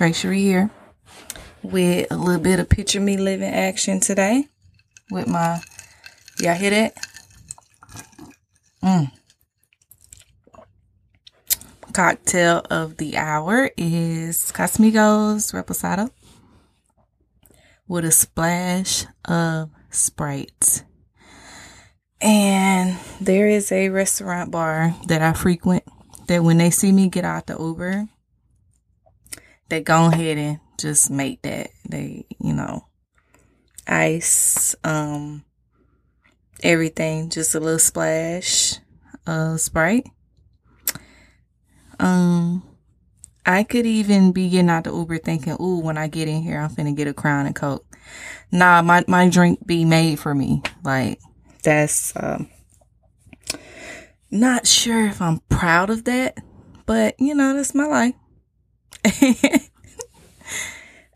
Trey Cherie here with a little bit of picture me living action today with my, y'all hear that? Mm. Cocktail of the hour is Casamigos Reposado with a splash of Sprite. And there is a restaurant bar that I frequent that when they see me get out the Uber, they go ahead and just make that. They, you know, ice, um, everything, just a little splash of Sprite. Um, I could even be getting out the Uber thinking, ooh, when I get in here, I'm finna get a crown and coke. Nah, my, my drink be made for me. Like, that's, um, not sure if I'm proud of that, but you know, that's my life.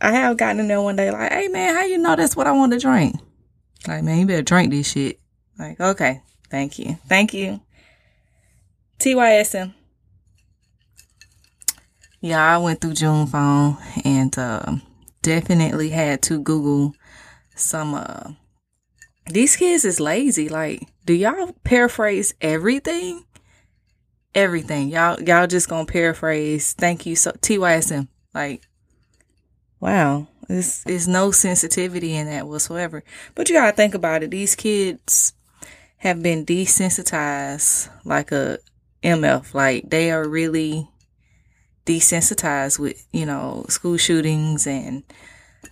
I have gotten to know one day, like, hey man, how you know that's what I want to drink? Like, man, you better drink this shit. Like, okay, thank you. Thank you. TYSM. Yeah, I went through June phone and uh, definitely had to Google some uh these kids is lazy. Like, do y'all paraphrase everything? Everything. Y'all y'all just gonna paraphrase thank you so TYSM. Like wow. There's, there's no sensitivity in that whatsoever. But you gotta think about it. These kids have been desensitized like a MF. Like they are really desensitized with, you know, school shootings and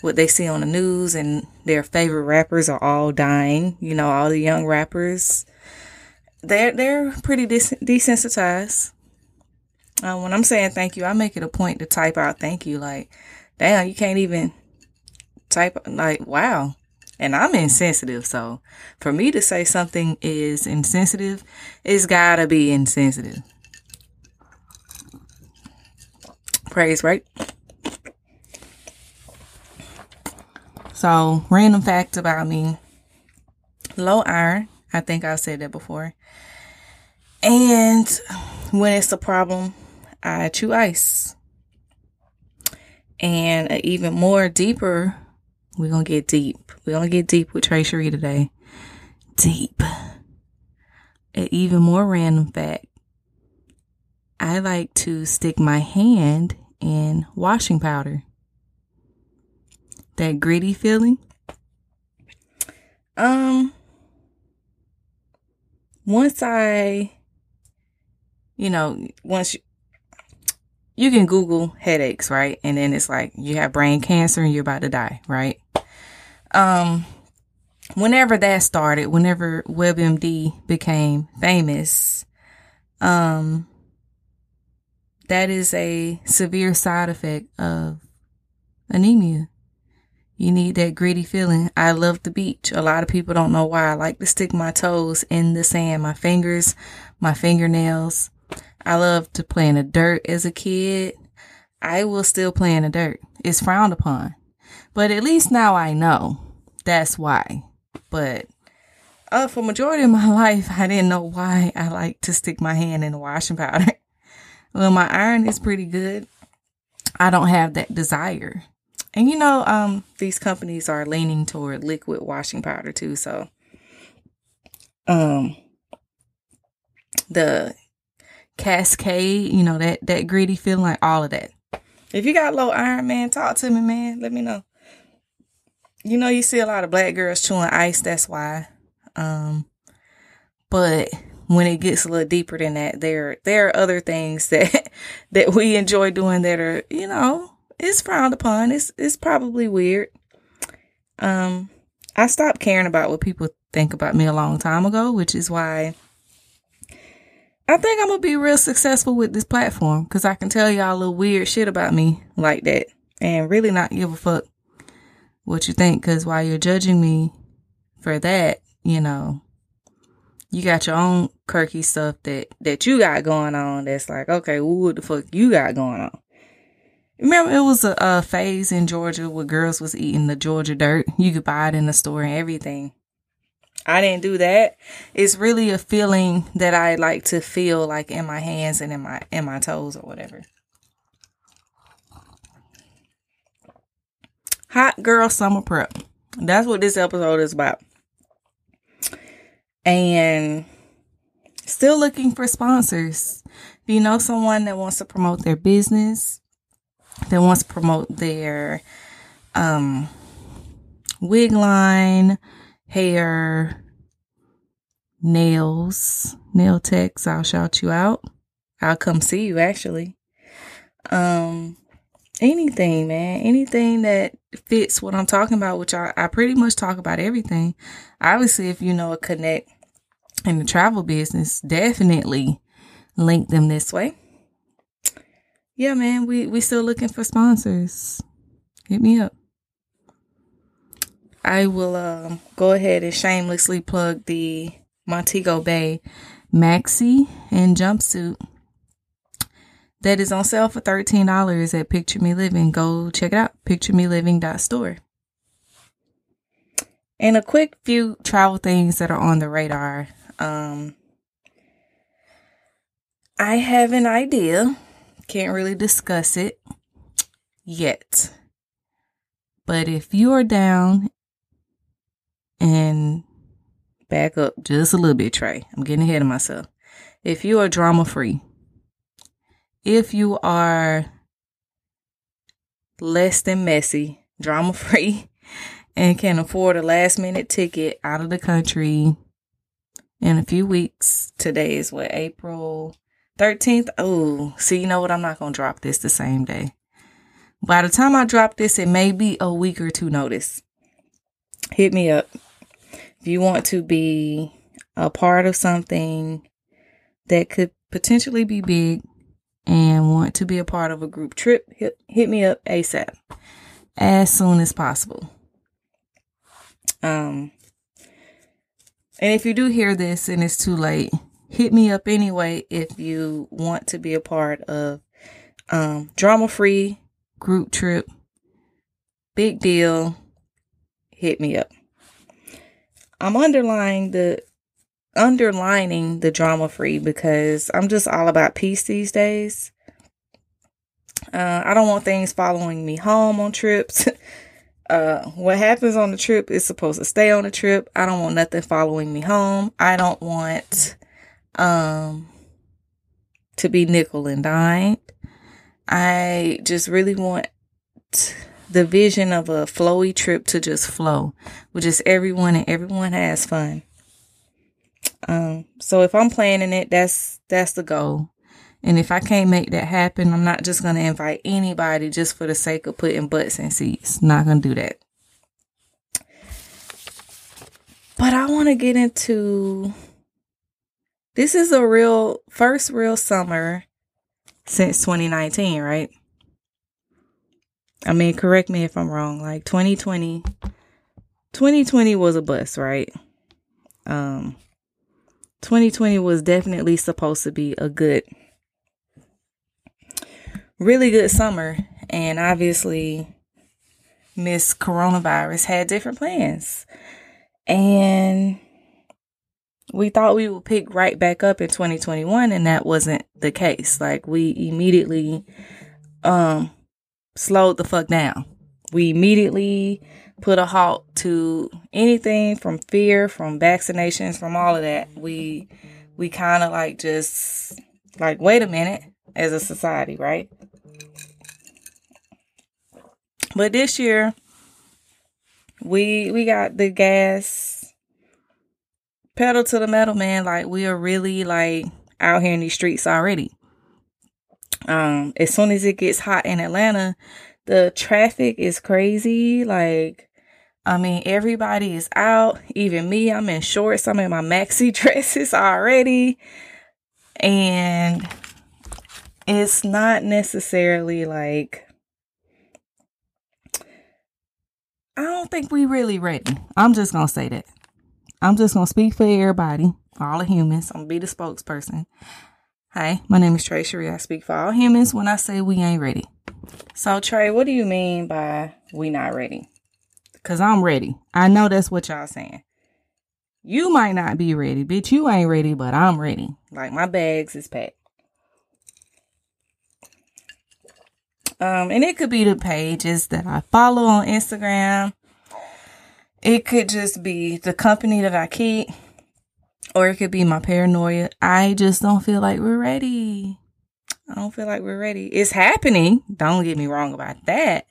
what they see on the news and their favorite rappers are all dying. You know, all the young rappers, they're, they're pretty des- desensitized. Uh, when I'm saying thank you, I make it a point to type out thank you. Like, damn, you can't even type, like, wow. And I'm insensitive. So for me to say something is insensitive, it's gotta be insensitive. Praise, right? So, random fact about me low iron. I think I've said that before. And when it's a problem, I chew ice. And even more deeper, we're going to get deep. We're going to get deep with Trey Cherie today. Deep. An even more random fact. I like to stick my hand in washing powder. That gritty feeling. Um, once I, you know, once you, you can Google headaches, right? And then it's like you have brain cancer and you're about to die, right? Um, whenever that started, whenever WebMD became famous, um, that is a severe side effect of anemia. You need that gritty feeling. I love the beach. A lot of people don't know why. I like to stick my toes in the sand, my fingers, my fingernails. I love to play in the dirt as a kid. I will still play in the dirt. It's frowned upon. But at least now I know that's why. But uh, for majority of my life, I didn't know why I like to stick my hand in the washing powder. well, my iron is pretty good. I don't have that desire. And you know, um, these companies are leaning toward liquid washing powder too. So, um, the Cascade, you know, that, that gritty feeling, like all of that. If you got low iron, man, talk to me, man. Let me know. You know, you see a lot of black girls chewing ice. That's why. Um, but when it gets a little deeper than that, there, there are other things that, that we enjoy doing that are, you know, it's frowned upon. It's it's probably weird. Um, I stopped caring about what people think about me a long time ago, which is why I think I'm gonna be real successful with this platform because I can tell y'all a little weird shit about me like that and really not give a fuck what you think. Because while you're judging me for that, you know, you got your own quirky stuff that that you got going on. That's like, okay, what the fuck you got going on? Remember, it was a, a, phase in Georgia where girls was eating the Georgia dirt. You could buy it in the store and everything. I didn't do that. It's really a feeling that I like to feel like in my hands and in my in my toes or whatever. Hot girl summer prep. That's what this episode is about. And still looking for sponsors. If you know someone that wants to promote their business, that wants to promote their um, wig line, hair, nails, nail techs, I'll shout you out. I'll come see you actually. Um, anything, man, anything that fits what I'm talking about, which I, I pretty much talk about everything. Obviously, if you know a connect in the travel business, definitely link them this way. Yeah, man, we we still looking for sponsors. Hit me up. I will um, go ahead and shamelessly plug the Montego Bay maxi and jumpsuit that is on sale for $13 at Picture Me Living. Go check it out, picturemeliving.store. And a quick few travel things that are on the radar. Um, I have an idea. Can't really discuss it yet. But if you are down and back up just a little bit, Trey, I'm getting ahead of myself. If you are drama free, if you are less than messy, drama free, and can afford a last minute ticket out of the country in a few weeks, today is what, April 13th? Oh, see, you know what? I'm not going to drop this the same day. By the time I drop this, it may be a week or two notice. Hit me up. If you want to be a part of something that could potentially be big, and want to be a part of a group trip, hit, hit me up ASAP as soon as possible. Um, and if you do hear this and it's too late, hit me up anyway if you want to be a part of um, drama free group trip. Big deal. Hit me up. I'm underlying the underlining the drama free because I'm just all about peace these days. Uh, I don't want things following me home on trips. uh, what happens on the trip is supposed to stay on the trip. I don't want nothing following me home. I don't want um, to be nickel and dime. I just really want the vision of a flowy trip to just flow with just everyone and everyone has fun. Um, so if I'm planning it, that's that's the goal. And if I can't make that happen, I'm not just gonna invite anybody just for the sake of putting butts in seats. Not gonna do that. But I want to get into this is a real first real summer since 2019, right? I mean, correct me if I'm wrong. Like 2020 2020 was a bust, right? Um 2020 was definitely supposed to be a good, really good summer. And obviously, Miss Coronavirus had different plans. And we thought we would pick right back up in 2021, and that wasn't the case. Like, we immediately um, slowed the fuck down. We immediately put a halt to anything from fear, from vaccinations, from all of that. We we kind of like just like wait a minute as a society, right? But this year we we got the gas pedal to the metal, man. Like we are really like out here in these streets already. Um, as soon as it gets hot in Atlanta, the traffic is crazy. Like I mean, everybody is out, even me. I'm in shorts, I'm in my maxi dresses already. And it's not necessarily like I don't think we really ready. I'm just gonna say that. I'm just gonna speak for everybody, all the humans. I'm gonna be the spokesperson. Hi, my name is Trey Cherie. I speak for all humans when I say we ain't ready. So Trey, what do you mean by we not ready? Cause I'm ready. I know that's what y'all saying. You might not be ready, bitch. You ain't ready, but I'm ready. Like my bags is packed. Um, and it could be the pages that I follow on Instagram. It could just be the company that I keep, or it could be my paranoia. I just don't feel like we're ready. I don't feel like we're ready. It's happening. Don't get me wrong about that.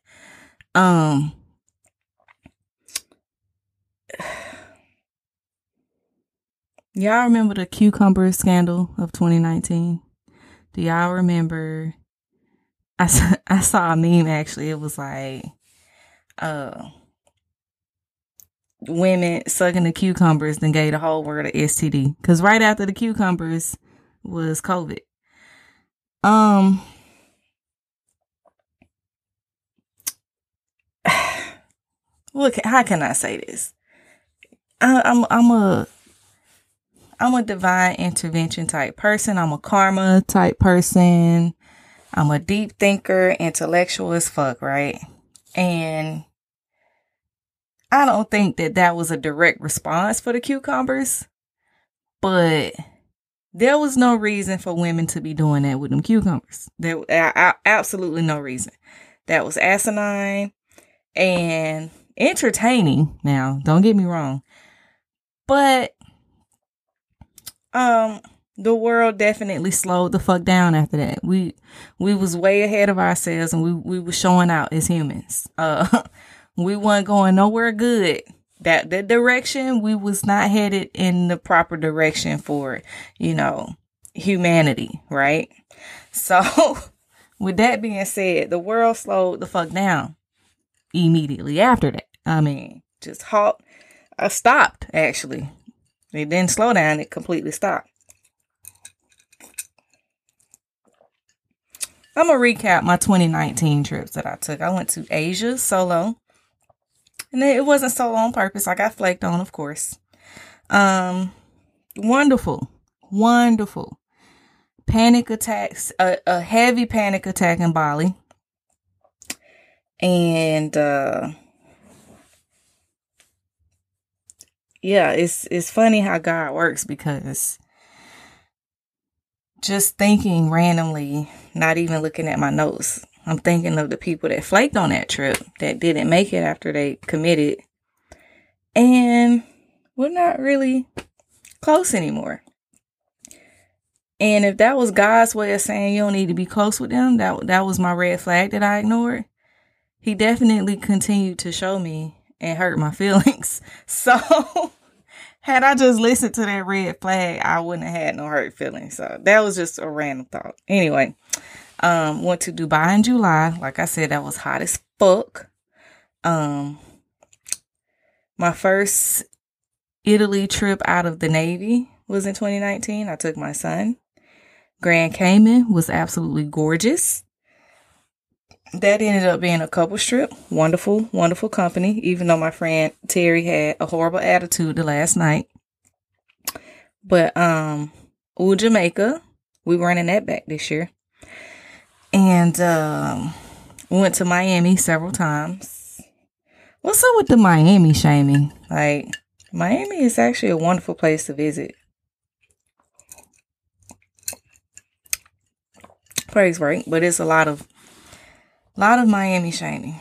Um, y'all remember the cucumber scandal of 2019? Do y'all remember? I saw, I saw a meme actually. It was like, uh, women sucking the cucumbers then gave the whole world a STD. Cause right after the cucumbers was COVID. Um, look, how can I say this? I, I'm I'm a I'm a divine intervention type person. I'm a karma type person. I'm a deep thinker, intellectual as fuck, right? And I don't think that that was a direct response for the cucumbers, but there was no reason for women to be doing that with them cucumbers. There, absolutely no reason. That was asinine and entertaining. Now, don't get me wrong, but um, the world definitely slowed the fuck down after that. We we was way ahead of ourselves, and we we were showing out as humans. Uh, we weren't going nowhere good. That the direction we was not headed in the proper direction for you know humanity, right? So, with that being said, the world slowed the fuck down immediately after that. I mean, just halt, uh, stopped actually. It didn't slow down, it completely stopped. I'm gonna recap my 2019 trips that I took. I went to Asia solo. And it wasn't so on purpose. I got flaked on, of course. Um wonderful. Wonderful. Panic attacks, a, a heavy panic attack in Bali. And uh yeah, it's it's funny how God works because just thinking randomly, not even looking at my notes, I'm thinking of the people that flaked on that trip that didn't make it after they committed and we're not really close anymore. And if that was God's way of saying you don't need to be close with them, that that was my red flag that I ignored. He definitely continued to show me and hurt my feelings. So had I just listened to that red flag, I wouldn't have had no hurt feelings. So that was just a random thought. Anyway, um, went to Dubai in July. Like I said, that was hot as fuck. Um, my first Italy trip out of the Navy was in 2019. I took my son. Grand Cayman was absolutely gorgeous that ended up being a couple trip. Wonderful, wonderful company, even though my friend Terry had a horrible attitude the last night. But um Ooh Jamaica, we were running that back this year. And um went to Miami several times. What's up with the Miami shaming? Like Miami is actually a wonderful place to visit. Praise right, but it's a lot of lot of Miami shaming.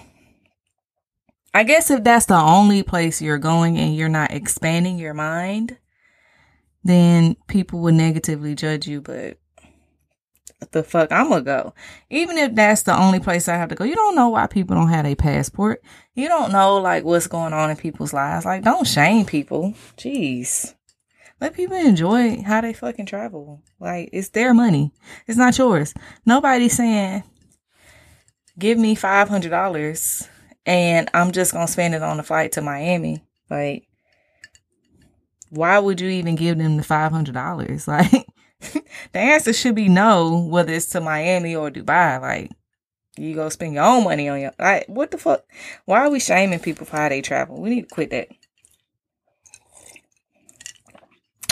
I guess if that's the only place you're going and you're not expanding your mind, then people would negatively judge you. But the fuck, I'm gonna go. Even if that's the only place I have to go, you don't know why people don't have a passport. You don't know like what's going on in people's lives. Like, don't shame people. Jeez. Let people enjoy how they fucking travel. Like, it's their money. It's not yours. Nobody's saying give me $500 and I'm just going to spend it on a flight to Miami. Like, why would you even give them the $500? Like, the answer should be no, whether it's to Miami or Dubai. Like, you go spend your own money on your, like, what the fuck? Why are we shaming people for how they travel? We need to quit that.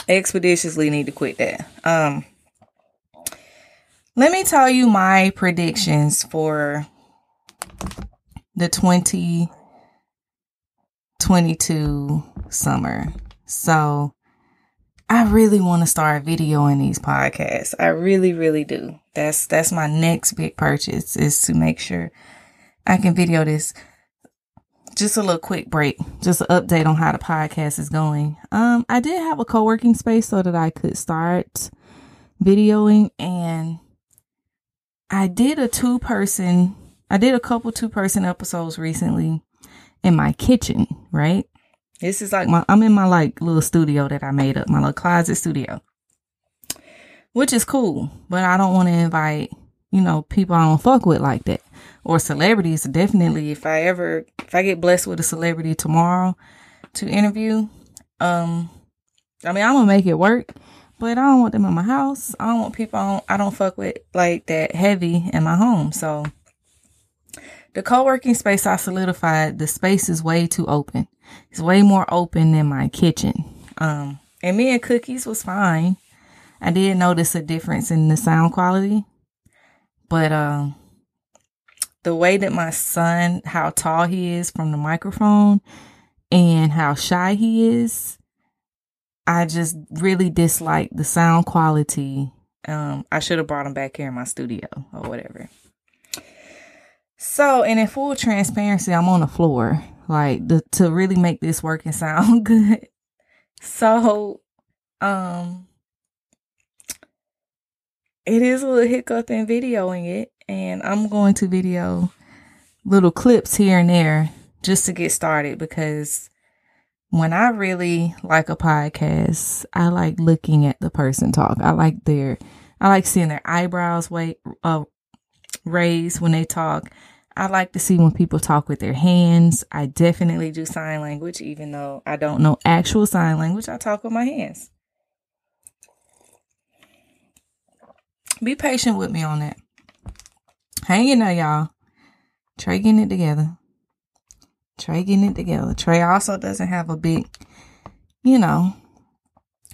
Expeditiously need to quit that. Um, let me tell you my predictions for the 2022 summer. So I really want to start videoing these podcasts. I really, really do. That's that's my next big purchase is to make sure I can video this. Just a little quick break, just an update on how the podcast is going. Um, I did have a co-working space so that I could start videoing and I did a two person I did a couple two person episodes recently in my kitchen, right? This is like my I'm in my like little studio that I made up, my little closet studio. Which is cool, but I don't want to invite, you know, people I don't fuck with like that. Or celebrities. Definitely if I ever if I get blessed with a celebrity tomorrow to interview, um I mean I'm gonna make it work, but I don't want them in my house. I don't want people I don't, I don't fuck with like that heavy in my home. So the co-working space I solidified, the space is way too open. It's way more open than my kitchen. Um, and me and Cookies was fine. I did notice a difference in the sound quality, but um, the way that my son, how tall he is from the microphone, and how shy he is, I just really dislike the sound quality. Um, I should have brought him back here in my studio or whatever. So, and in full transparency, I'm on the floor, like the, to really make this work and sound good. So, um, it is a little hiccup in videoing it, and I'm going to video little clips here and there just to get started because when I really like a podcast, I like looking at the person talk. I like their, I like seeing their eyebrows wait, uh, raised when they talk. I like to see when people talk with their hands. I definitely do sign language, even though I don't know actual sign language. I talk with my hands. Be patient with me on that. Hang in there, y'all. Trey getting it together. Trey getting it together. Trey also doesn't have a big, you know,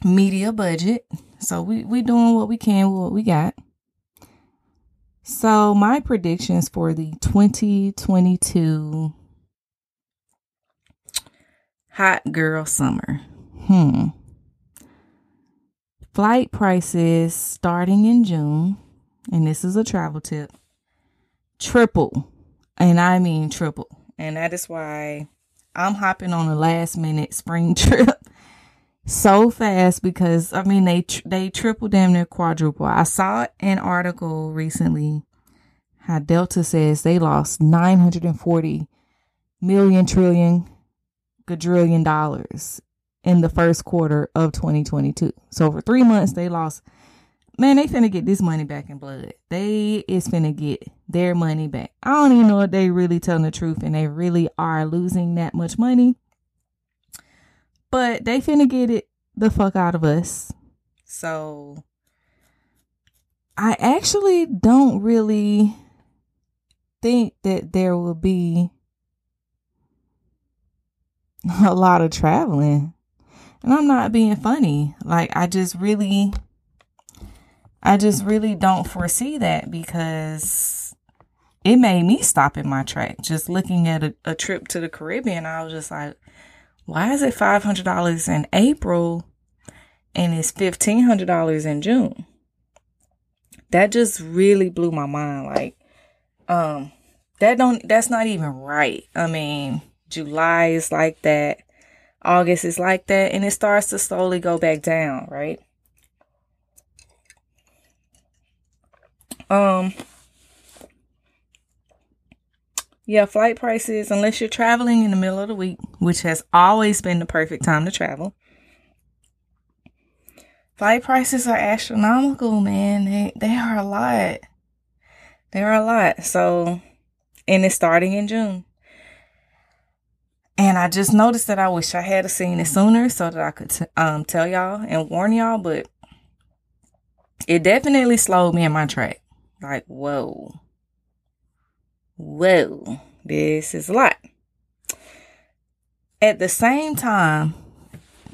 media budget. So we we doing what we can with what we got. So, my predictions for the 2022 hot girl summer. Hmm. Flight prices starting in June, and this is a travel tip, triple. And I mean triple. And that is why I'm hopping on a last minute spring trip so fast because I mean they they triple damn near quadruple. I saw an article recently how Delta says they lost 940 million trillion quadrillion dollars in the first quarter of 2022. So for 3 months they lost man, they finna get this money back in blood. They is finna get their money back. I don't even know if they really telling the truth and they really are losing that much money. But they finna get it the fuck out of us. So I actually don't really think that there will be a lot of traveling. And I'm not being funny. Like I just really I just really don't foresee that because it made me stop in my track. Just looking at a, a trip to the Caribbean, I was just like, why is it $500 in April and it's $1,500 in June? That just really blew my mind. Like, um, that don't, that's not even right. I mean, July is like that. August is like that. And it starts to slowly go back down, right? Um, yeah, flight prices, unless you're traveling in the middle of the week, which has always been the perfect time to travel. Flight prices are astronomical, man. They they are a lot. They are a lot. So, and it's starting in June. And I just noticed that I wish I had seen it sooner so that I could t- um, tell y'all and warn y'all, but it definitely slowed me in my track. Like, whoa whoa, this is a lot. At the same time,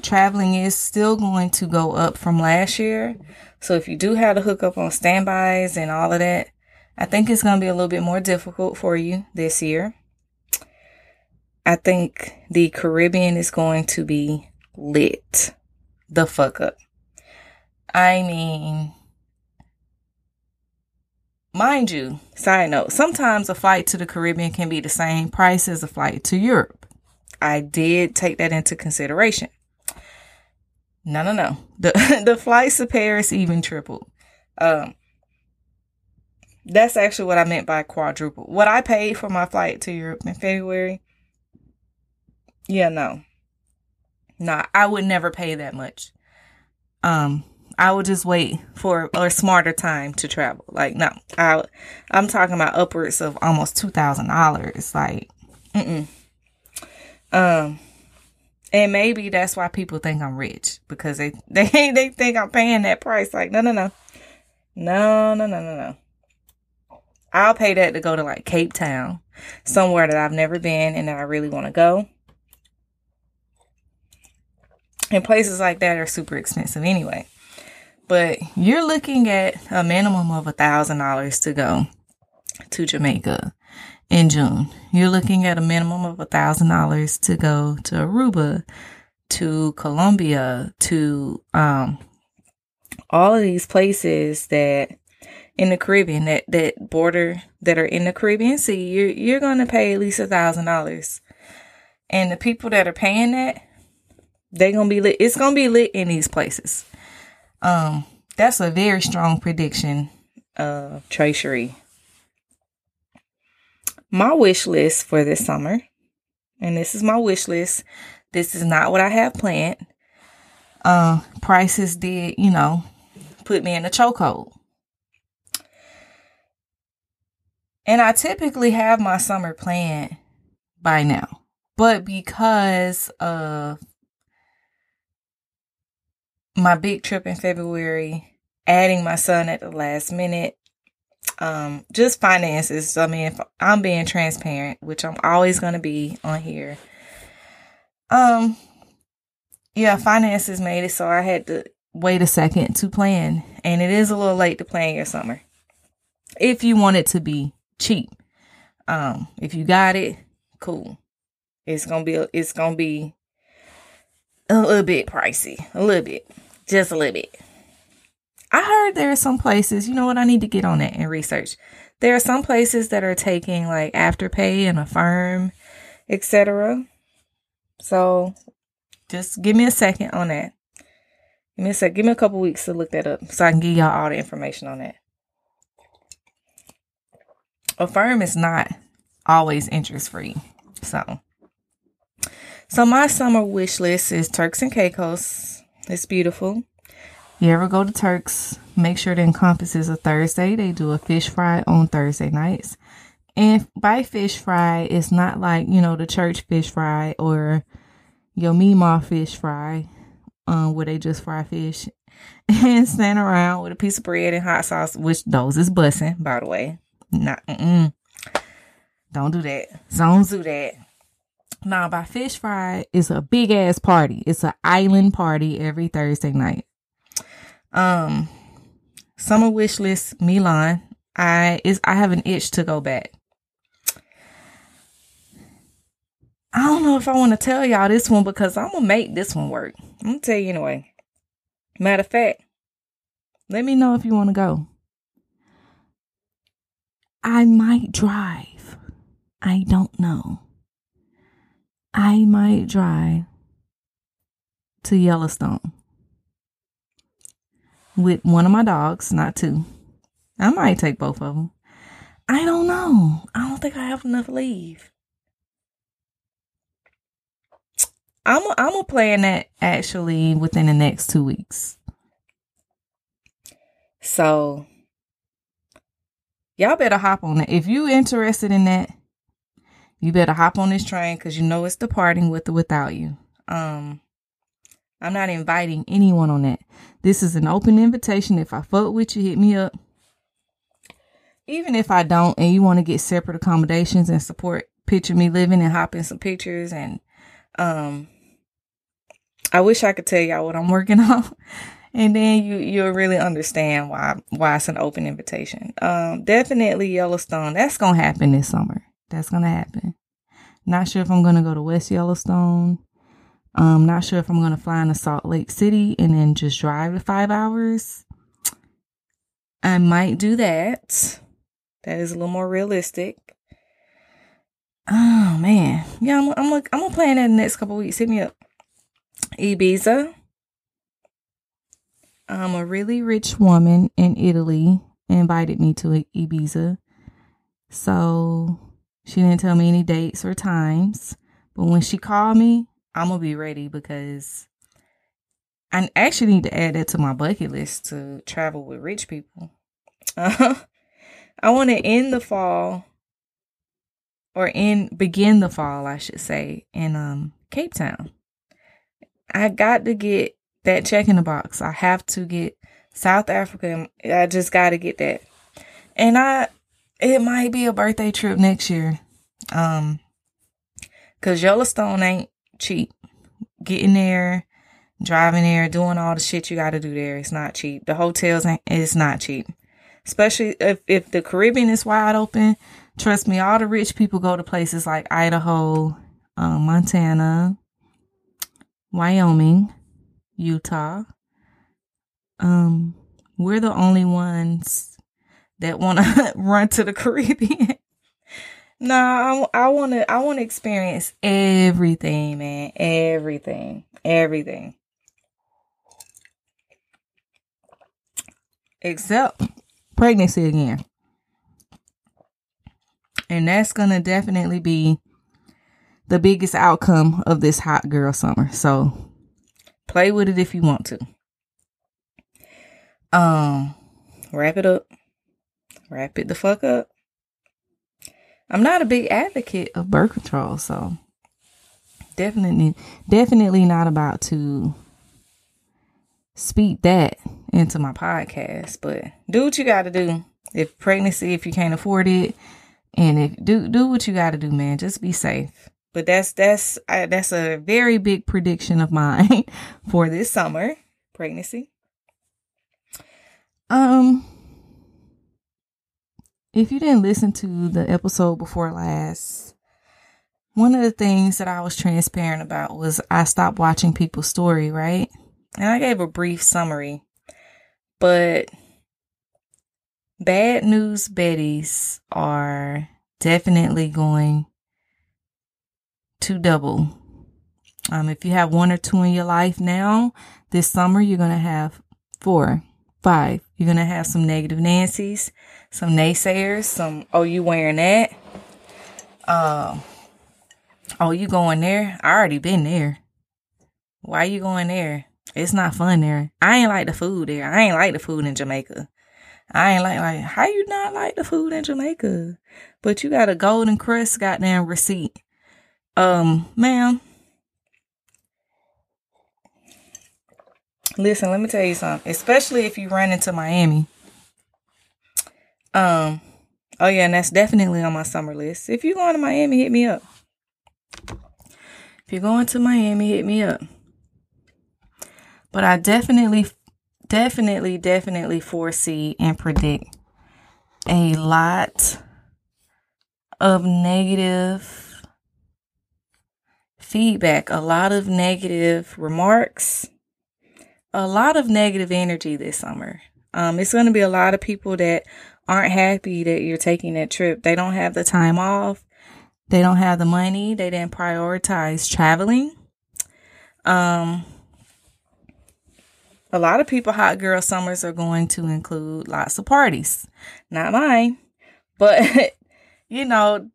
traveling is still going to go up from last year. So if you do have to hook up on standbys and all of that, I think it's going to be a little bit more difficult for you this year. I think the Caribbean is going to be lit the fuck up. I mean, mind you, side note, sometimes a flight to the Caribbean can be the same price as a flight to Europe. I did take that into consideration. No, no, no. The the flights to Paris even tripled. Um, that's actually what I meant by quadruple. What I paid for my flight to Europe in February. Yeah, no. Nah, I would never pay that much. Um, I would just wait for a smarter time to travel. Like, no, I, I'm talking about upwards of almost two thousand dollars. Like, mm um, and maybe that's why people think I'm rich because they they they think I'm paying that price. Like, no, no, no, no, no, no, no, no. I'll pay that to go to like Cape Town, somewhere that I've never been and that I really want to go. And places like that are super expensive anyway. But you're looking at a minimum of a thousand dollars to go to Jamaica in June. You're looking at a minimum of a thousand dollars to go to Aruba, to Colombia, to um all of these places that in the Caribbean that that border that are in the Caribbean Sea, you're you're gonna pay at least a thousand dollars. And the people that are paying that, they're gonna be lit. It's gonna be lit in these places. Um, that's a very strong prediction, uh, Trey Cherie. My wish list for this summer, and this is my wish list. This is not what I have planned. Uh, prices did, you know, put me in a chokehold. And I typically have my summer planned by now. But because of my big trip in February, adding my son at the last minute, um, just finances. I mean, if I'm being transparent, which I'm always going to be on here. Um, yeah, finances made it so I had to wait a second to plan, and it is a little late to plan your summer. If you want it to be cheap, um, if you got it, cool. It's gonna be it's gonna be a little bit pricey, a little bit, just a little bit. I heard there are some places, you know what, I need to get on that and research. There are some places that are taking like afterpay and affirm, etc. So just give me a second on that. Give me a sec. Give me a couple weeks to look that up so I can give y'all all the information on that. Affirm is not always interest free. So so my summer wish list is Turks and Caicos. It's beautiful you ever go to Turks, make sure it encompasses a Thursday. They do a fish fry on Thursday nights. And by fish fry, it's not like, you know, the church fish fry or your Mima fish fry, um, where they just fry fish and stand around with a piece of bread and hot sauce, which those is bussing, by the way. Not, mm-mm. Don't do that. Don't do that. Now, by fish fry, it's a big ass party. It's an island party every Thursday night. Um, summer wish list Milan. I is I have an itch to go back. I don't know if I want to tell y'all this one because I'm gonna make this one work. I'm gonna tell you anyway. Matter of fact, let me know if you want to go. I might drive. I don't know. I might drive to Yellowstone with one of my dogs, not two. I might take both of them. I don't know. I don't think I have enough leave. I'm a, I'm a plan that actually within the next two weeks. So y'all better hop on it. If you interested in that, you better hop on this train because you know it's departing with or without you. Um, I'm not inviting anyone on that. This is an open invitation. If I fuck with you, hit me up. Even if I don't and you want to get separate accommodations and support picture me living and hop in some pictures and um I wish I could tell y'all what I'm working on. and then you you'll really understand why why it's an open invitation. Um definitely Yellowstone. That's gonna happen this summer. That's gonna happen. Not sure if I'm gonna go to West Yellowstone. I'm not sure if I'm going to fly into Salt Lake City and then just drive the five hours. I might do that. That is a little more realistic. Oh man, yeah, I'm I'm I'm gonna plan that in the next couple weeks. Hit me up. Ibiza. Um, a really rich woman in Italy invited me to Ibiza. So she didn't tell me any dates or times. But when she called me, I'm gonna be ready because I actually need to add that to my bucket list to travel with rich people. Uh, I want to end the fall or in begin the fall, I should say, in um Cape Town. I got to get that check in the box. I have to get South Africa. I just got to get that. And I it might be a birthday trip next year. Um cuz Yellowstone ain't cheap. Getting there, driving there, doing all the shit you got to do there. It's not cheap. The hotels ain't it's not cheap. Especially if if the Caribbean is wide open. Trust me, all the rich people go to places like Idaho, um, Montana, Wyoming, Utah. Um, we're the only ones that want to run to the Caribbean. nah, I want to. I want to experience everything, man. Everything, everything, except pregnancy again, and that's gonna definitely be the biggest outcome of this hot girl summer. So play with it if you want to. Um, wrap it up. Wrap it the fuck up. I'm not a big advocate of birth control, so definitely definitely not about to speak that into my podcast, but do what you got to do. If pregnancy, if you can't afford it, and if do do what you got to do, man. Just be safe. But that's that's I, that's a very big prediction of mine for this summer pregnancy. Um, if you didn't listen to the episode before last, one of the things that I was transparent about was I stopped watching people's story, right? And I gave a brief summary, but bad news Betties are definitely going to double. Um, if you have one or two in your life now, this summer you're going to have four, five. You're going to have some negative Nancy's, some naysayers, some, oh, you wearing that? Uh, oh, you going there? I already been there. Why you going there? It's not fun there. I ain't like the food there. I ain't like the food in Jamaica. I ain't like like how you not like the food in Jamaica, but you got a Golden Krust goddamn receipt. Um, ma'am. Listen, let me tell you something. Especially if you run into Miami. Um, oh yeah, and that's definitely on my summer list. If you're going to Miami, hit me up. If you're going to Miami, hit me up. But I definitely, definitely, definitely foresee and predict a lot of negative feedback, a lot of negative remarks, a lot of negative energy this summer. Um, it's going to be a lot of people that aren't happy that you're taking that trip. They don't have the time off. They don't have the money. They didn't prioritize traveling. Um, a lot of people, hot girl summers are going to include lots of parties. Not mine, but you know,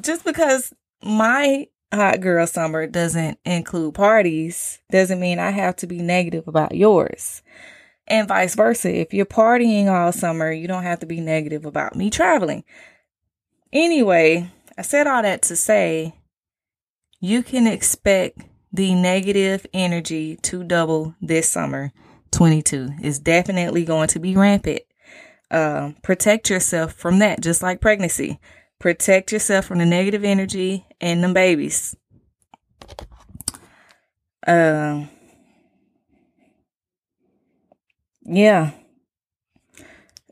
just because my hot girl summer doesn't include parties doesn't mean I have to be negative about yours. And vice versa. If you're partying all summer, you don't have to be negative about me traveling. Anyway, I said all that to say you can expect the negative energy to double this summer 22 is definitely going to be rampant. Uh, protect yourself from that, just like pregnancy. Protect yourself from the negative energy and them babies. Um, yeah,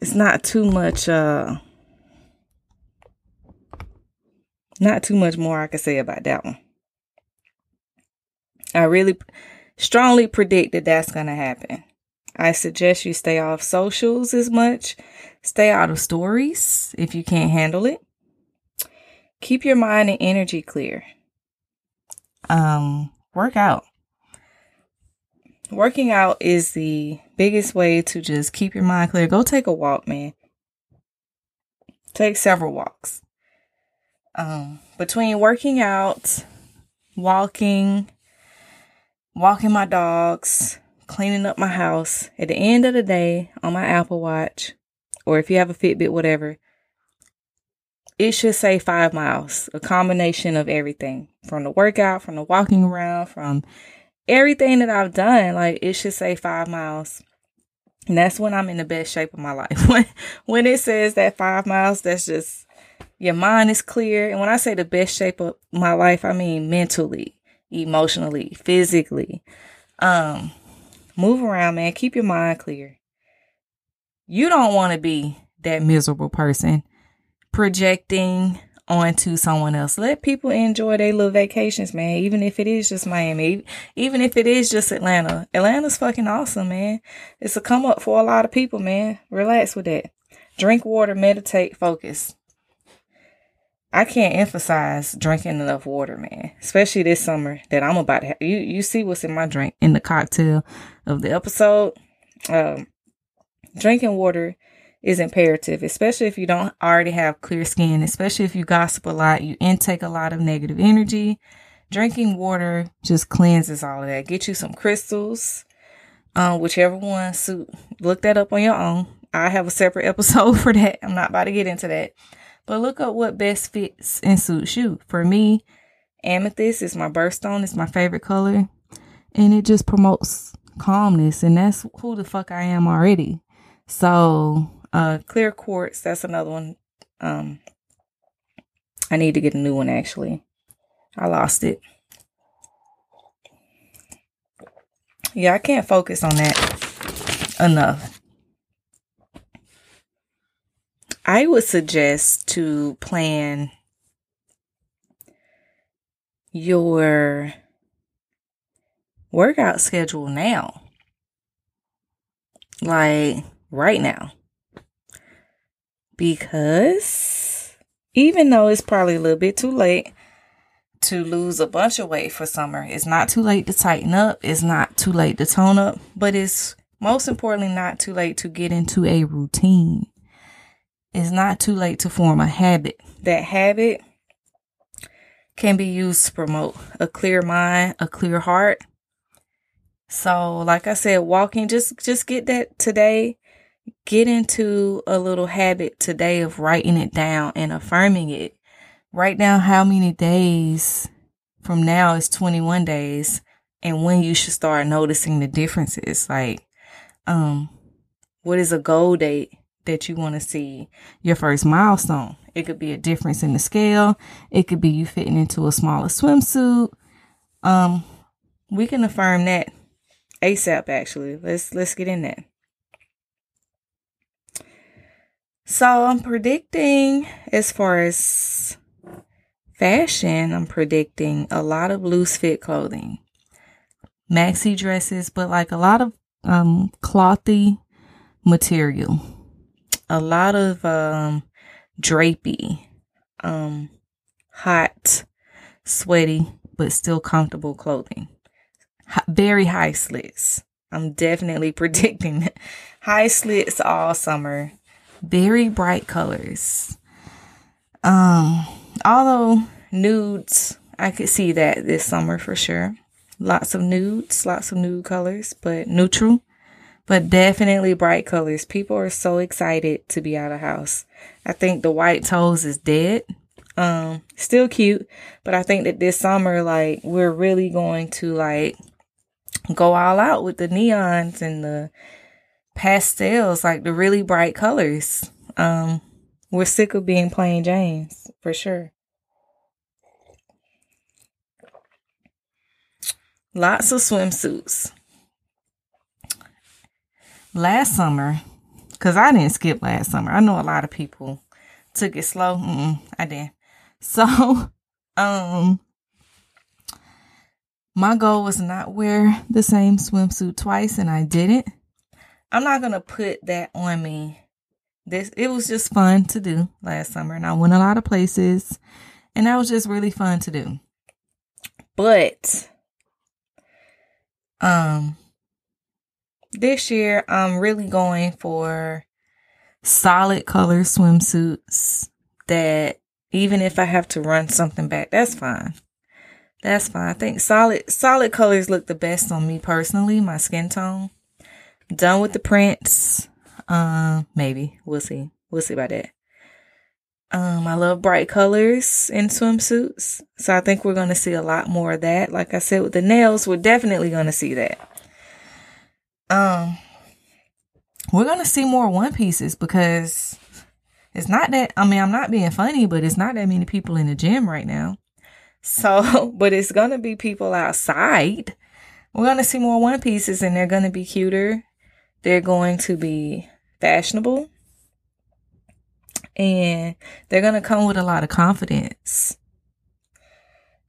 it's not too much. Uh, not too much more I can say about that one. I really strongly predict that that's gonna happen. I suggest you stay off socials as much. Stay out of stories if you can't handle it. Keep your mind and energy clear. Um, work out. Working out is the biggest way to just keep your mind clear. Go take a walk, man. Take several walks. Um, between working out, walking, walking my dogs, cleaning up my house, at the end of the day on my Apple Watch, or if you have a Fitbit, whatever, it should say five miles, a combination of everything from the workout, from the walking around, from everything that I've done. Like it should say five miles. And that's when I'm in the best shape of my life. When when it says that five miles, that's just your mind is clear. And when I say the best shape of my life, I mean mentally, emotionally, physically. Um, move around, man. Keep your mind clear. You don't want to be that miserable person projecting onto someone else. Let people enjoy their little vacations, man. Even if it is just Miami, even if it is just Atlanta. Atlanta's fucking awesome, man. It's a come up for a lot of people, man. Relax with that. Drink water, meditate, focus. I can't emphasize drinking enough water, man. Especially this summer that I'm about to have. You you see what's in my drink in the cocktail of the episode. Um, drinking water is imperative, especially if you don't already have clear skin, especially if you gossip a lot, you intake a lot of negative energy. Drinking water just cleanses all of that. Get you some crystals, um, whichever one suit. Look that up on your own. I have a separate episode for that. I'm not about to get into that. But look up what best fits and suits you. For me, amethyst is my birthstone. It's my favorite color. And it just promotes calmness. And that's who the fuck I am already. So uh, clear quartz, that's another one. Um, I need to get a new one actually. I lost it. Yeah, I can't focus on that enough. I would suggest to plan your workout schedule now. Like right now because even though it's probably a little bit too late to lose a bunch of weight for summer, it's not too late to tighten up, it's not too late to tone up, but it's most importantly not too late to get into a routine. It's not too late to form a habit. That habit can be used to promote a clear mind, a clear heart. So, like I said, walking just just get that today get into a little habit today of writing it down and affirming it. Write down how many days from now is 21 days and when you should start noticing the differences. Like, um, what is a goal date that you want to see your first milestone? It could be a difference in the scale. It could be you fitting into a smaller swimsuit. Um, we can affirm that ASAP actually. Let's let's get in there. So I'm predicting as far as fashion, I'm predicting a lot of loose fit clothing. Maxi dresses, but like a lot of um clothy material. A lot of um drapey, um hot, sweaty, but still comfortable clothing. H- very high slits. I'm definitely predicting high slits all summer very bright colors. Um, although nudes, I could see that this summer for sure. Lots of nudes, lots of nude colors, but neutral, but definitely bright colors. People are so excited to be out of house. I think the white toes is dead. Um, still cute, but I think that this summer, like, we're really going to like go all out with the neons and the pastels, like the really bright colors. Um, we're sick of being plain Janes, for sure. Lots of swimsuits. Last summer, because I didn't skip last summer. I know a lot of people took it slow. Mm-mm, I didn't. So, um, my goal was not wear the same swimsuit twice, and I didn't. I'm not gonna put that on me. This it was just fun to do last summer, and I went a lot of places, and that was just really fun to do. But um this year I'm really going for solid color swimsuits that even if I have to run something back, that's fine. That's fine. I think solid solid colors look the best on me personally, my skin tone. Done with the prints. Um, maybe. We'll see. We'll see about that. Um, I love bright colors in swimsuits. So I think we're gonna see a lot more of that. Like I said with the nails, we're definitely gonna see that. Um we're gonna see more one pieces because it's not that I mean I'm not being funny, but it's not that many people in the gym right now. So, but it's gonna be people outside. We're gonna see more one pieces and they're gonna be cuter. They're going to be fashionable. And they're gonna come with a lot of confidence.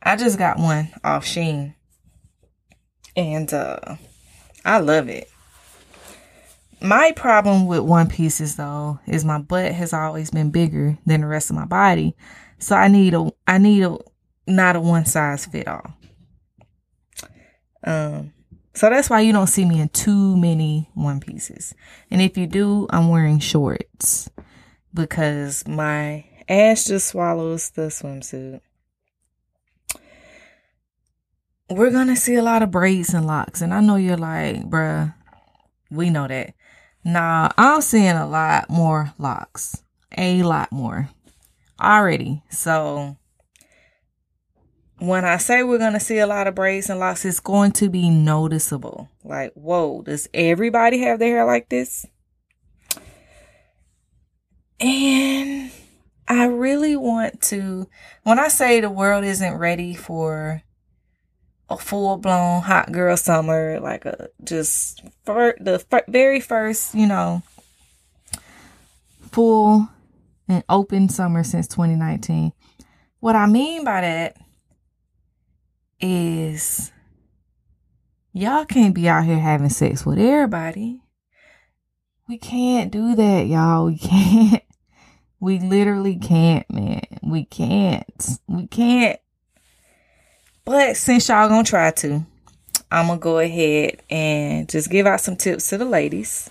I just got one off Shein. And uh I love it. My problem with one pieces though is my butt has always been bigger than the rest of my body. So I need a I need a not a one size fit all. Um, so that's why you don't see me in too many one pieces. And if you do, I'm wearing shorts because my ass just swallows the swimsuit. We're gonna see a lot of braids and locks, and I know you're like, bruh, we know that. Nah, I'm seeing a lot more locks, a lot more already. So when I say we're going to see a lot of braids and locks, it's going to be noticeable. Like, whoa, does everybody have their hair like this? And I really want to, when I say the world isn't ready for a full blown hot girl summer, like a just for the very first, you know, full and open summer since 2019. What I mean by that is y'all can't be out here having sex with everybody. We can't do that, y'all. We can't. We literally can't, man. We can't. We can't. But since y'all gonna try to, I'm gonna go ahead and just give out some tips to the ladies.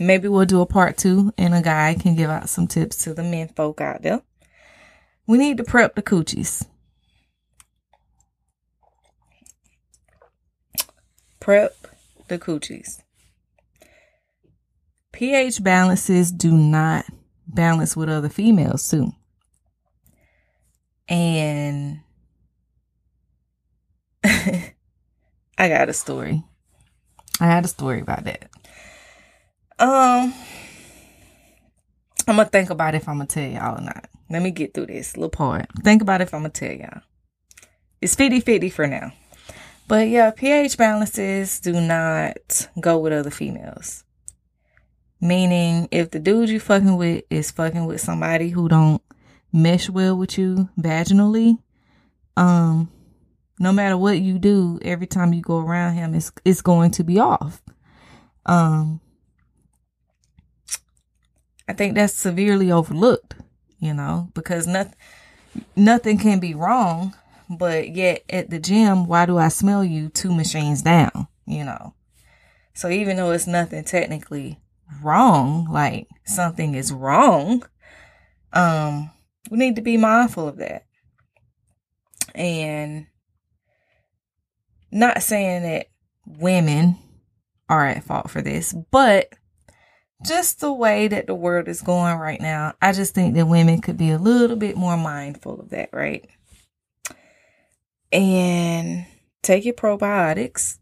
Maybe we'll do a part two and a guy can give out some tips to the men folk out there. We need to prep the coochies. Prep the coochies. pH balances do not balance with other females too. And I got a story. I had a story about that. Um I'm gonna think about if I'm gonna tell y'all or not. Let me get through this little part. Think about if I'm gonna tell y'all. It's 50 50 for now. But yeah, pH balances do not go with other females. Meaning, if the dude you fucking with is fucking with somebody who don't mesh well with you vaginally, um, no matter what you do, every time you go around him, it's it's going to be off. Um, I think that's severely overlooked, you know, because nothing nothing can be wrong but yet at the gym, why do I smell you two machines down? You know? So even though it's nothing technically wrong, like something is wrong, um, we need to be mindful of that. And not saying that women are at fault for this, but just the way that the world is going right now, I just think that women could be a little bit more mindful of that, right? And take your probiotics.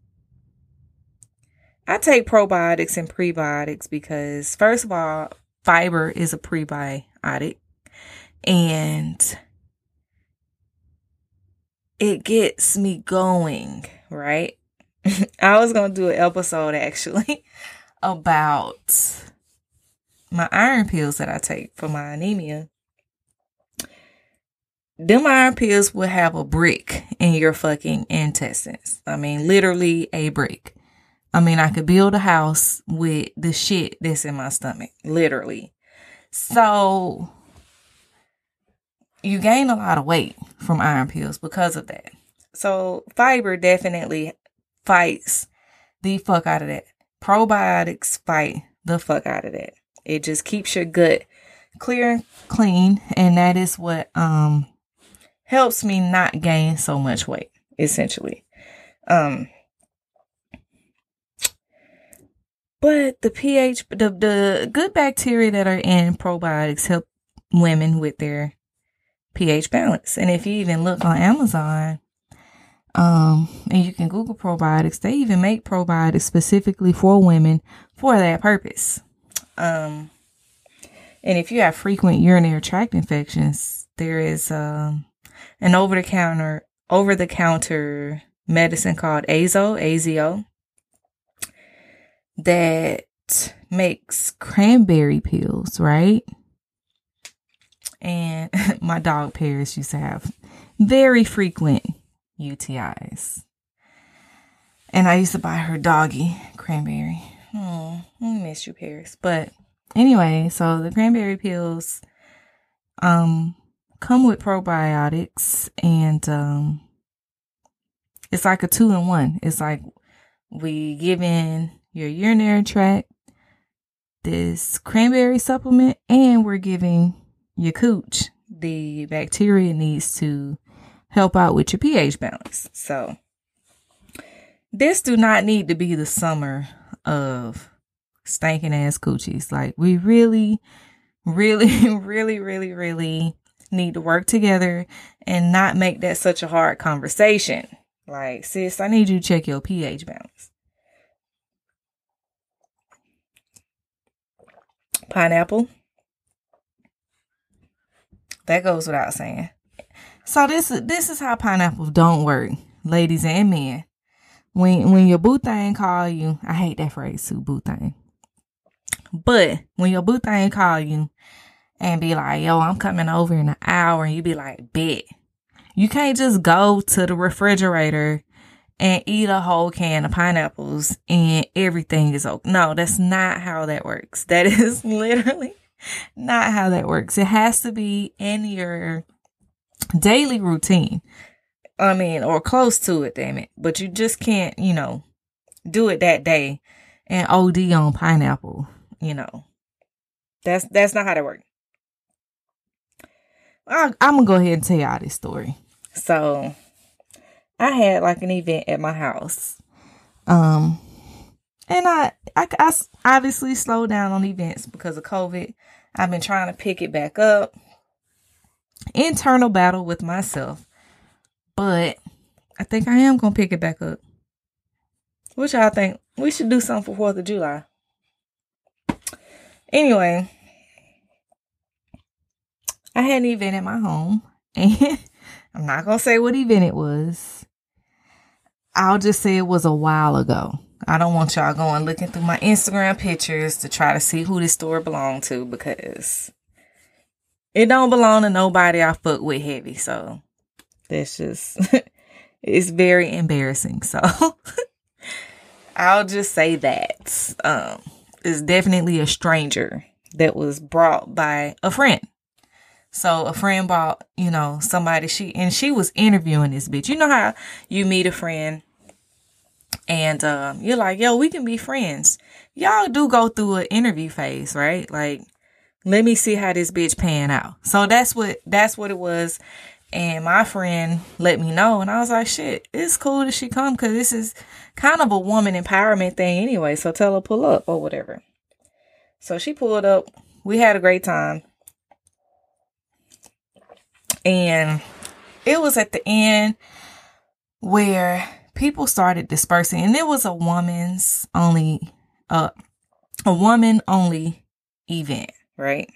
I take probiotics and prebiotics because, first of all, fiber is a prebiotic and it gets me going, right? I was going to do an episode actually about my iron pills that I take for my anemia them iron pills will have a brick in your fucking intestines. I mean, literally a brick. I mean, I could build a house with the shit that's in my stomach, literally. So you gain a lot of weight from iron pills because of that. So fiber definitely fights the fuck out of that. Probiotics fight the fuck out of that. It just keeps your gut clear and clean, and that is what um helps me not gain so much weight, essentially. Um but the pH the the good bacteria that are in probiotics help women with their pH balance. And if you even look on Amazon, um, and you can Google probiotics, they even make probiotics specifically for women for that purpose. Um, and if you have frequent urinary tract infections, there is um, an over the counter over the counter medicine called Azo, AZO, that makes cranberry pills, right? And my dog Paris used to have very frequent UTIs. And I used to buy her doggy cranberry. Oh, I miss you, Paris. But anyway, so the cranberry pills um come with probiotics and um it's like a two in one. It's like we give in your urinary tract this cranberry supplement and we're giving your cooch the bacteria needs to help out with your pH balance. So this do not need to be the summer of stinking ass coochies. Like we really, really, really, really, really need to work together and not make that such a hard conversation. Like, sis, I need you to check your pH balance. Pineapple. That goes without saying. So this this is how pineapples don't work, ladies and men. When when your boo thing call you, I hate that phrase too, boo thing. But when your boo thing call you and be like, yo, I'm coming over in an hour, and you be like, bet. You can't just go to the refrigerator and eat a whole can of pineapples and everything is okay. No, that's not how that works. That is literally not how that works. It has to be in your daily routine. I mean, or close to it, damn it. But you just can't, you know, do it that day and OD on pineapple, you know. That's that's not how that works. I, I'm gonna go ahead and tell y'all this story. So, I had like an event at my house, um, and I, I, I obviously slowed down on events because of COVID. I've been trying to pick it back up internal battle with myself. But I think I am gonna pick it back up. Which I think we should do something for Fourth of July. Anyway, I had an event at my home, and I'm not gonna say what event it was. I'll just say it was a while ago. I don't want y'all going looking through my Instagram pictures to try to see who this store belonged to because it don't belong to nobody I fuck with heavy. So that's just it's very embarrassing. So I'll just say that. Um it's definitely a stranger that was brought by a friend. So a friend bought, you know, somebody she and she was interviewing this bitch. You know how you meet a friend and um, you're like, yo, we can be friends. Y'all do go through an interview phase, right? Like let me see how this bitch pan out. So that's what that's what it was. And my friend let me know, and I was like, shit, it's cool that she come because this is kind of a woman empowerment thing anyway. So tell her pull up or whatever. So she pulled up. We had a great time. And it was at the end where people started dispersing and it was a woman's only uh a woman only event right?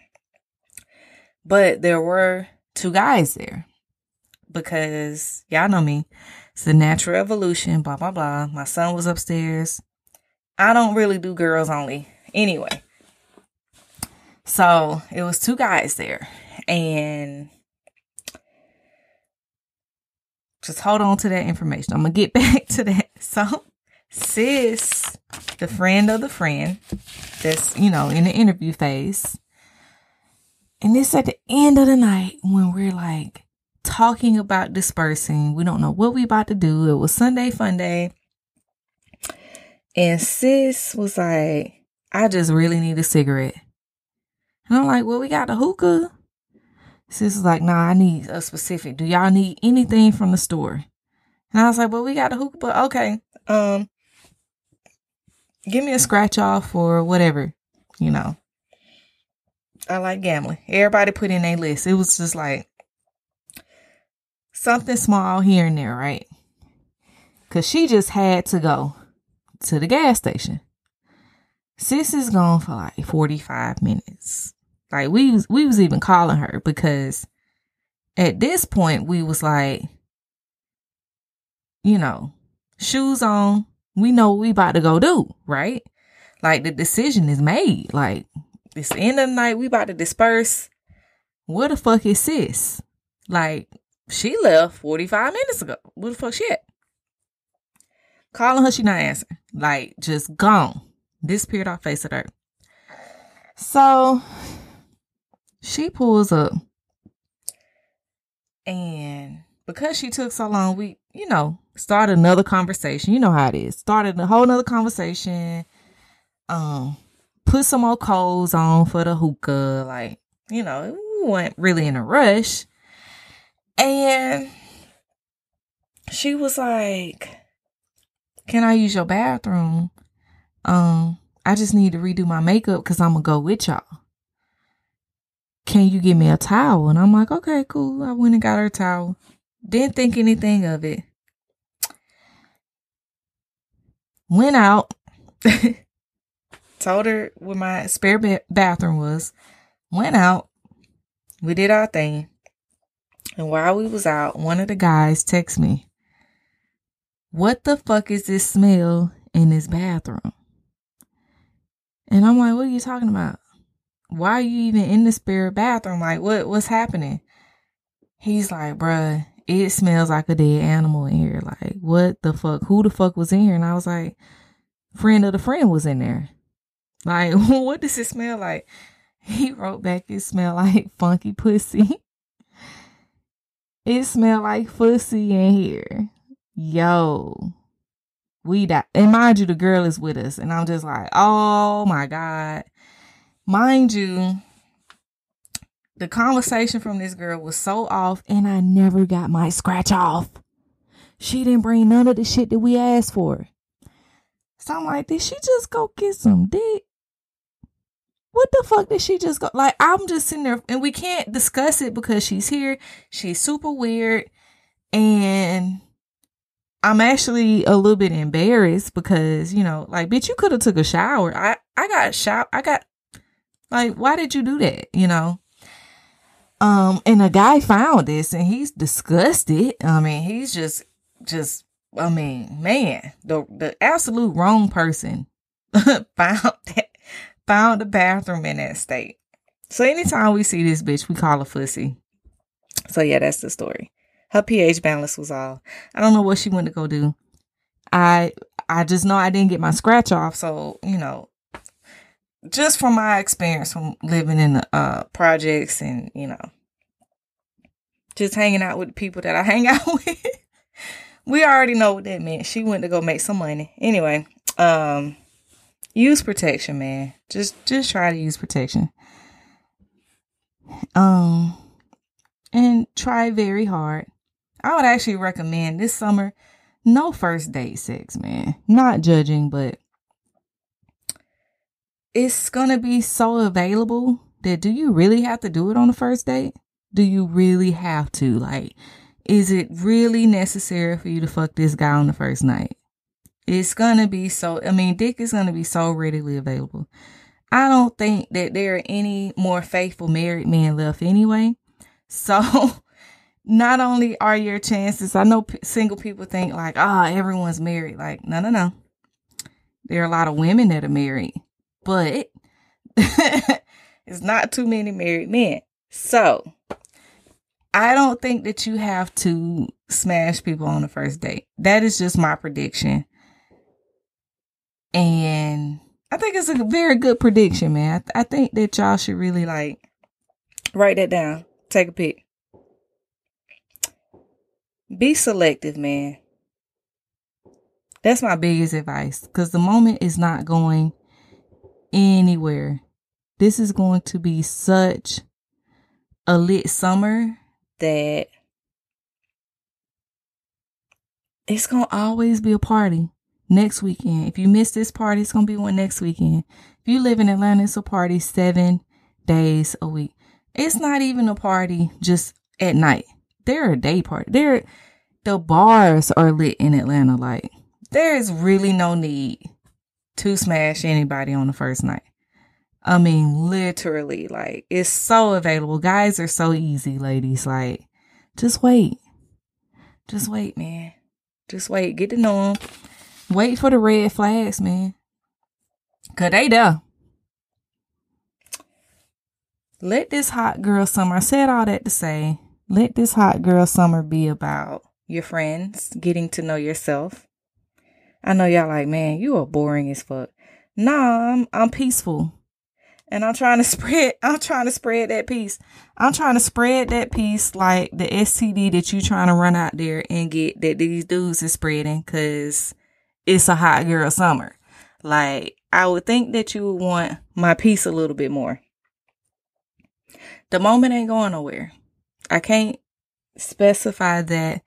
But there were two guys there because y'all know me. It's the natural evolution, blah, blah, blah. My son was upstairs. I don't really do girls only anyway. So it was two guys there. And just hold on to that information. I'm going to get back to that. So sis, the friend of the friend, that's, you know, in the interview phase. And it's at the end of the night when we're like talking about dispersing. We don't know what we about to do. It was Sunday fun day. And sis was like, I just really need a cigarette. And I'm like, well, we got the hookah. Sis was like, nah, I need a specific. Do y'all need anything from the store? And I was like, well, we got a hookah, but okay. Um, give me a scratch off or whatever, you know. I like gambling. Everybody put in a list. It was just like something small here and there, right? Cause she just had to go to the gas station. Sis is gone for like 45 minutes. Like we was, we was even calling her because at this point we was like, you know, shoes on. We know we about to go do, right? Like the decision is made. Like it's the end of the night. We about to disperse. Where the fuck is sis? Like she left 45 minutes ago. Where the fuck she at? Calling her, she not answering. Like just gone. Disappeared off face of earth. So she pulls up. And because she took so long, we, you know, started another conversation. You know how it is. Started a whole nother conversation. Um, put some more coals on for the hookah. Like, you know, we weren't really in a rush. And she was like, Can I use your bathroom? Um, I just need to redo my makeup because I'm gonna go with y'all can you give me a towel? And I'm like, okay, cool. I went and got her towel. Didn't think anything of it. Went out. told her where my spare ba- bathroom was. Went out. We did our thing. And while we was out, one of the guys texted me, what the fuck is this smell in this bathroom? And I'm like, what are you talking about? Why are you even in the spirit bathroom? Like, what what's happening? He's like, bruh, it smells like a dead animal in here. Like, what the fuck? Who the fuck was in here? And I was like, friend of the friend was in there. Like, what does it smell like? He wrote back, it smelled like funky pussy. it smelled like pussy in here. Yo. We die. And mind you, the girl is with us. And I'm just like, oh my God. Mind you, the conversation from this girl was so off, and I never got my scratch off. She didn't bring none of the shit that we asked for. So I'm like, did she just go get some dick? What the fuck did she just go? Like, I'm just sitting there, and we can't discuss it because she's here. She's super weird, and I'm actually a little bit embarrassed because you know, like, bitch, you could have took a shower. I I got shower. I got like, why did you do that? You know? Um, and a guy found this and he's disgusted. I mean, he's just, just, I mean, man, the, the absolute wrong person found that, found the bathroom in that state. So anytime we see this bitch, we call her fussy. So yeah, that's the story. Her pH balance was off. I don't know what she went to go do. I I just know I didn't get my scratch off, so you know, just from my experience from living in the uh, projects and you know just hanging out with the people that I hang out with. we already know what that meant. She went to go make some money. Anyway, um use protection, man. Just just try to use protection. Um and try very hard. I would actually recommend this summer no first date sex, man. Not judging, but it's gonna be so available that do you really have to do it on the first date? Do you really have to? Like, is it really necessary for you to fuck this guy on the first night? It's gonna be so, I mean, dick is gonna be so readily available. I don't think that there are any more faithful married men left anyway. So, not only are your chances, I know p- single people think like, ah, oh, everyone's married. Like, no, no, no. There are a lot of women that are married but it's not too many married men. So I don't think that you have to smash people on the first date. That is just my prediction. And I think it's a very good prediction, man. I, th- I think that y'all should really like write that down. Take a pic. Be selective, man. That's my biggest advice because the moment is not going anywhere. This is going to be such a lit summer that it's going to always be a party next weekend. If you miss this party, it's going to be one next weekend. If you live in Atlanta, it's a party seven days a week. It's not even a party just at night. They're a day party. There, the bars are lit in Atlanta. Like there is really no need to smash anybody on the first night. I mean, literally, like it's so available. Guys are so easy, ladies. Like, just wait. Just wait, man. Just wait. Get to know them. Wait for the red flags, man. Cause they there. Let this hot girl summer, I said all that to say, let this hot girl summer be about your friends, getting to know yourself. I know y'all like, man, you are boring as fuck. Nah, I'm I'm peaceful and I'm trying to spread I'm trying to spread that peace. I'm trying to spread that peace like the STD that you trying to run out there and get that these dudes is spreading cuz it's a hot girl summer. Like I would think that you would want my peace a little bit more. The moment ain't going nowhere. I can't specify that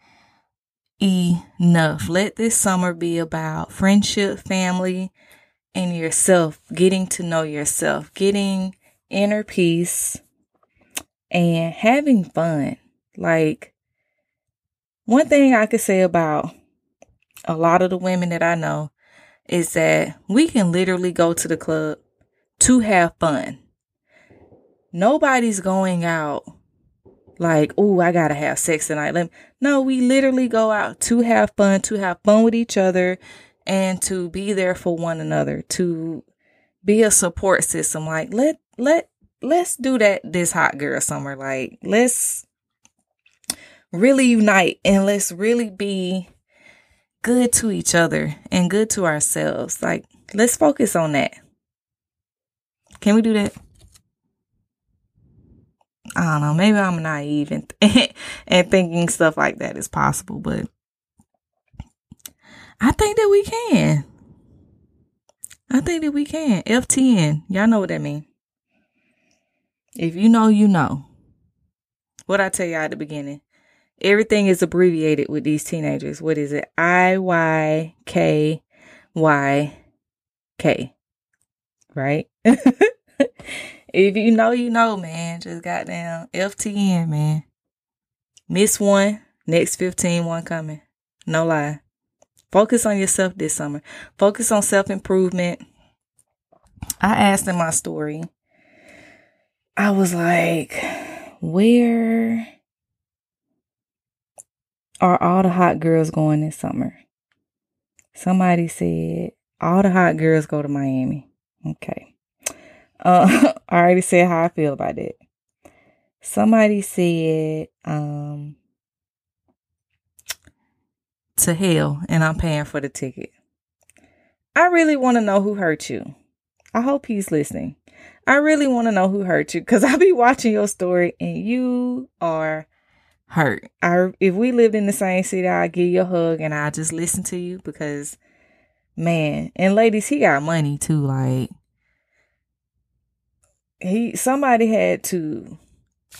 enough. Let this summer be about friendship, family, and yourself, getting to know yourself, getting inner peace, and having fun. Like, one thing I could say about a lot of the women that I know is that we can literally go to the club to have fun. Nobody's going out like, oh, I gotta have sex tonight. Let me. No, we literally go out to have fun, to have fun with each other, and to be there for one another, to be a support system. Like let let let's do that this hot girl summer. Like let's really unite and let's really be good to each other and good to ourselves. Like let's focus on that. Can we do that? I don't know. Maybe I'm naive and, and thinking stuff like that is possible, but I think that we can. I think that we can. FTN. Y'all know what that means. If you know, you know. What I tell y'all at the beginning. Everything is abbreviated with these teenagers. What is it? I Y K Y K. Right? if you know, you know, man. Just goddamn FTN, man. Miss one, next 15 one coming. No lie. Focus on yourself this summer. Focus on self improvement. I asked in my story, I was like, where are all the hot girls going this summer? Somebody said, all the hot girls go to Miami. Okay. Uh, I already said how I feel about it. Somebody said, um, to hell and I'm paying for the ticket. I really want to know who hurt you. I hope he's listening. I really want to know who hurt you because I'll be watching your story and you are hurt. I, if we lived in the same city, I'd give you a hug and I'll just listen to you because, man, and ladies, he got money too. Like, he, somebody had to,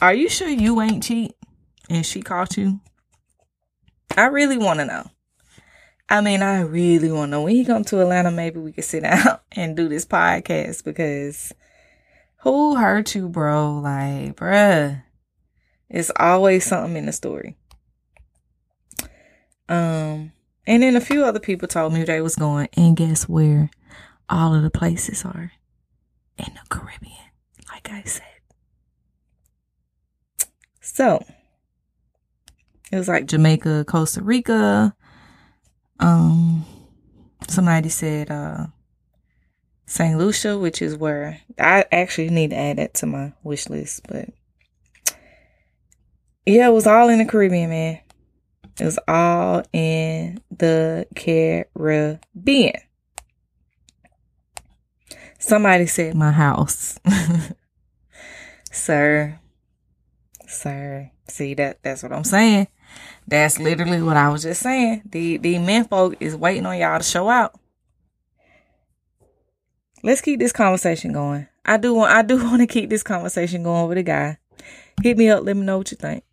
are you sure you ain't cheat and she caught you? I really want to know. I mean, I really want to know. When he come to Atlanta, maybe we could sit down and do this podcast because who hurt you, bro? Like, bruh, it's always something in the story. Um, and then a few other people told me they was going, and guess where all of the places are? In the Caribbean, like I said. So, it was like Jamaica, Costa Rica. Um, somebody said uh, St. Lucia, which is where I actually need to add that to my wish list. But yeah, it was all in the Caribbean, man. It was all in the Caribbean. Somebody said my house. Sir. Sir. See that that's what I'm saying. That's literally what I was just saying. The the men folk is waiting on y'all to show out. Let's keep this conversation going. I do want I do want to keep this conversation going with a guy. Hit me up, let me know what you think.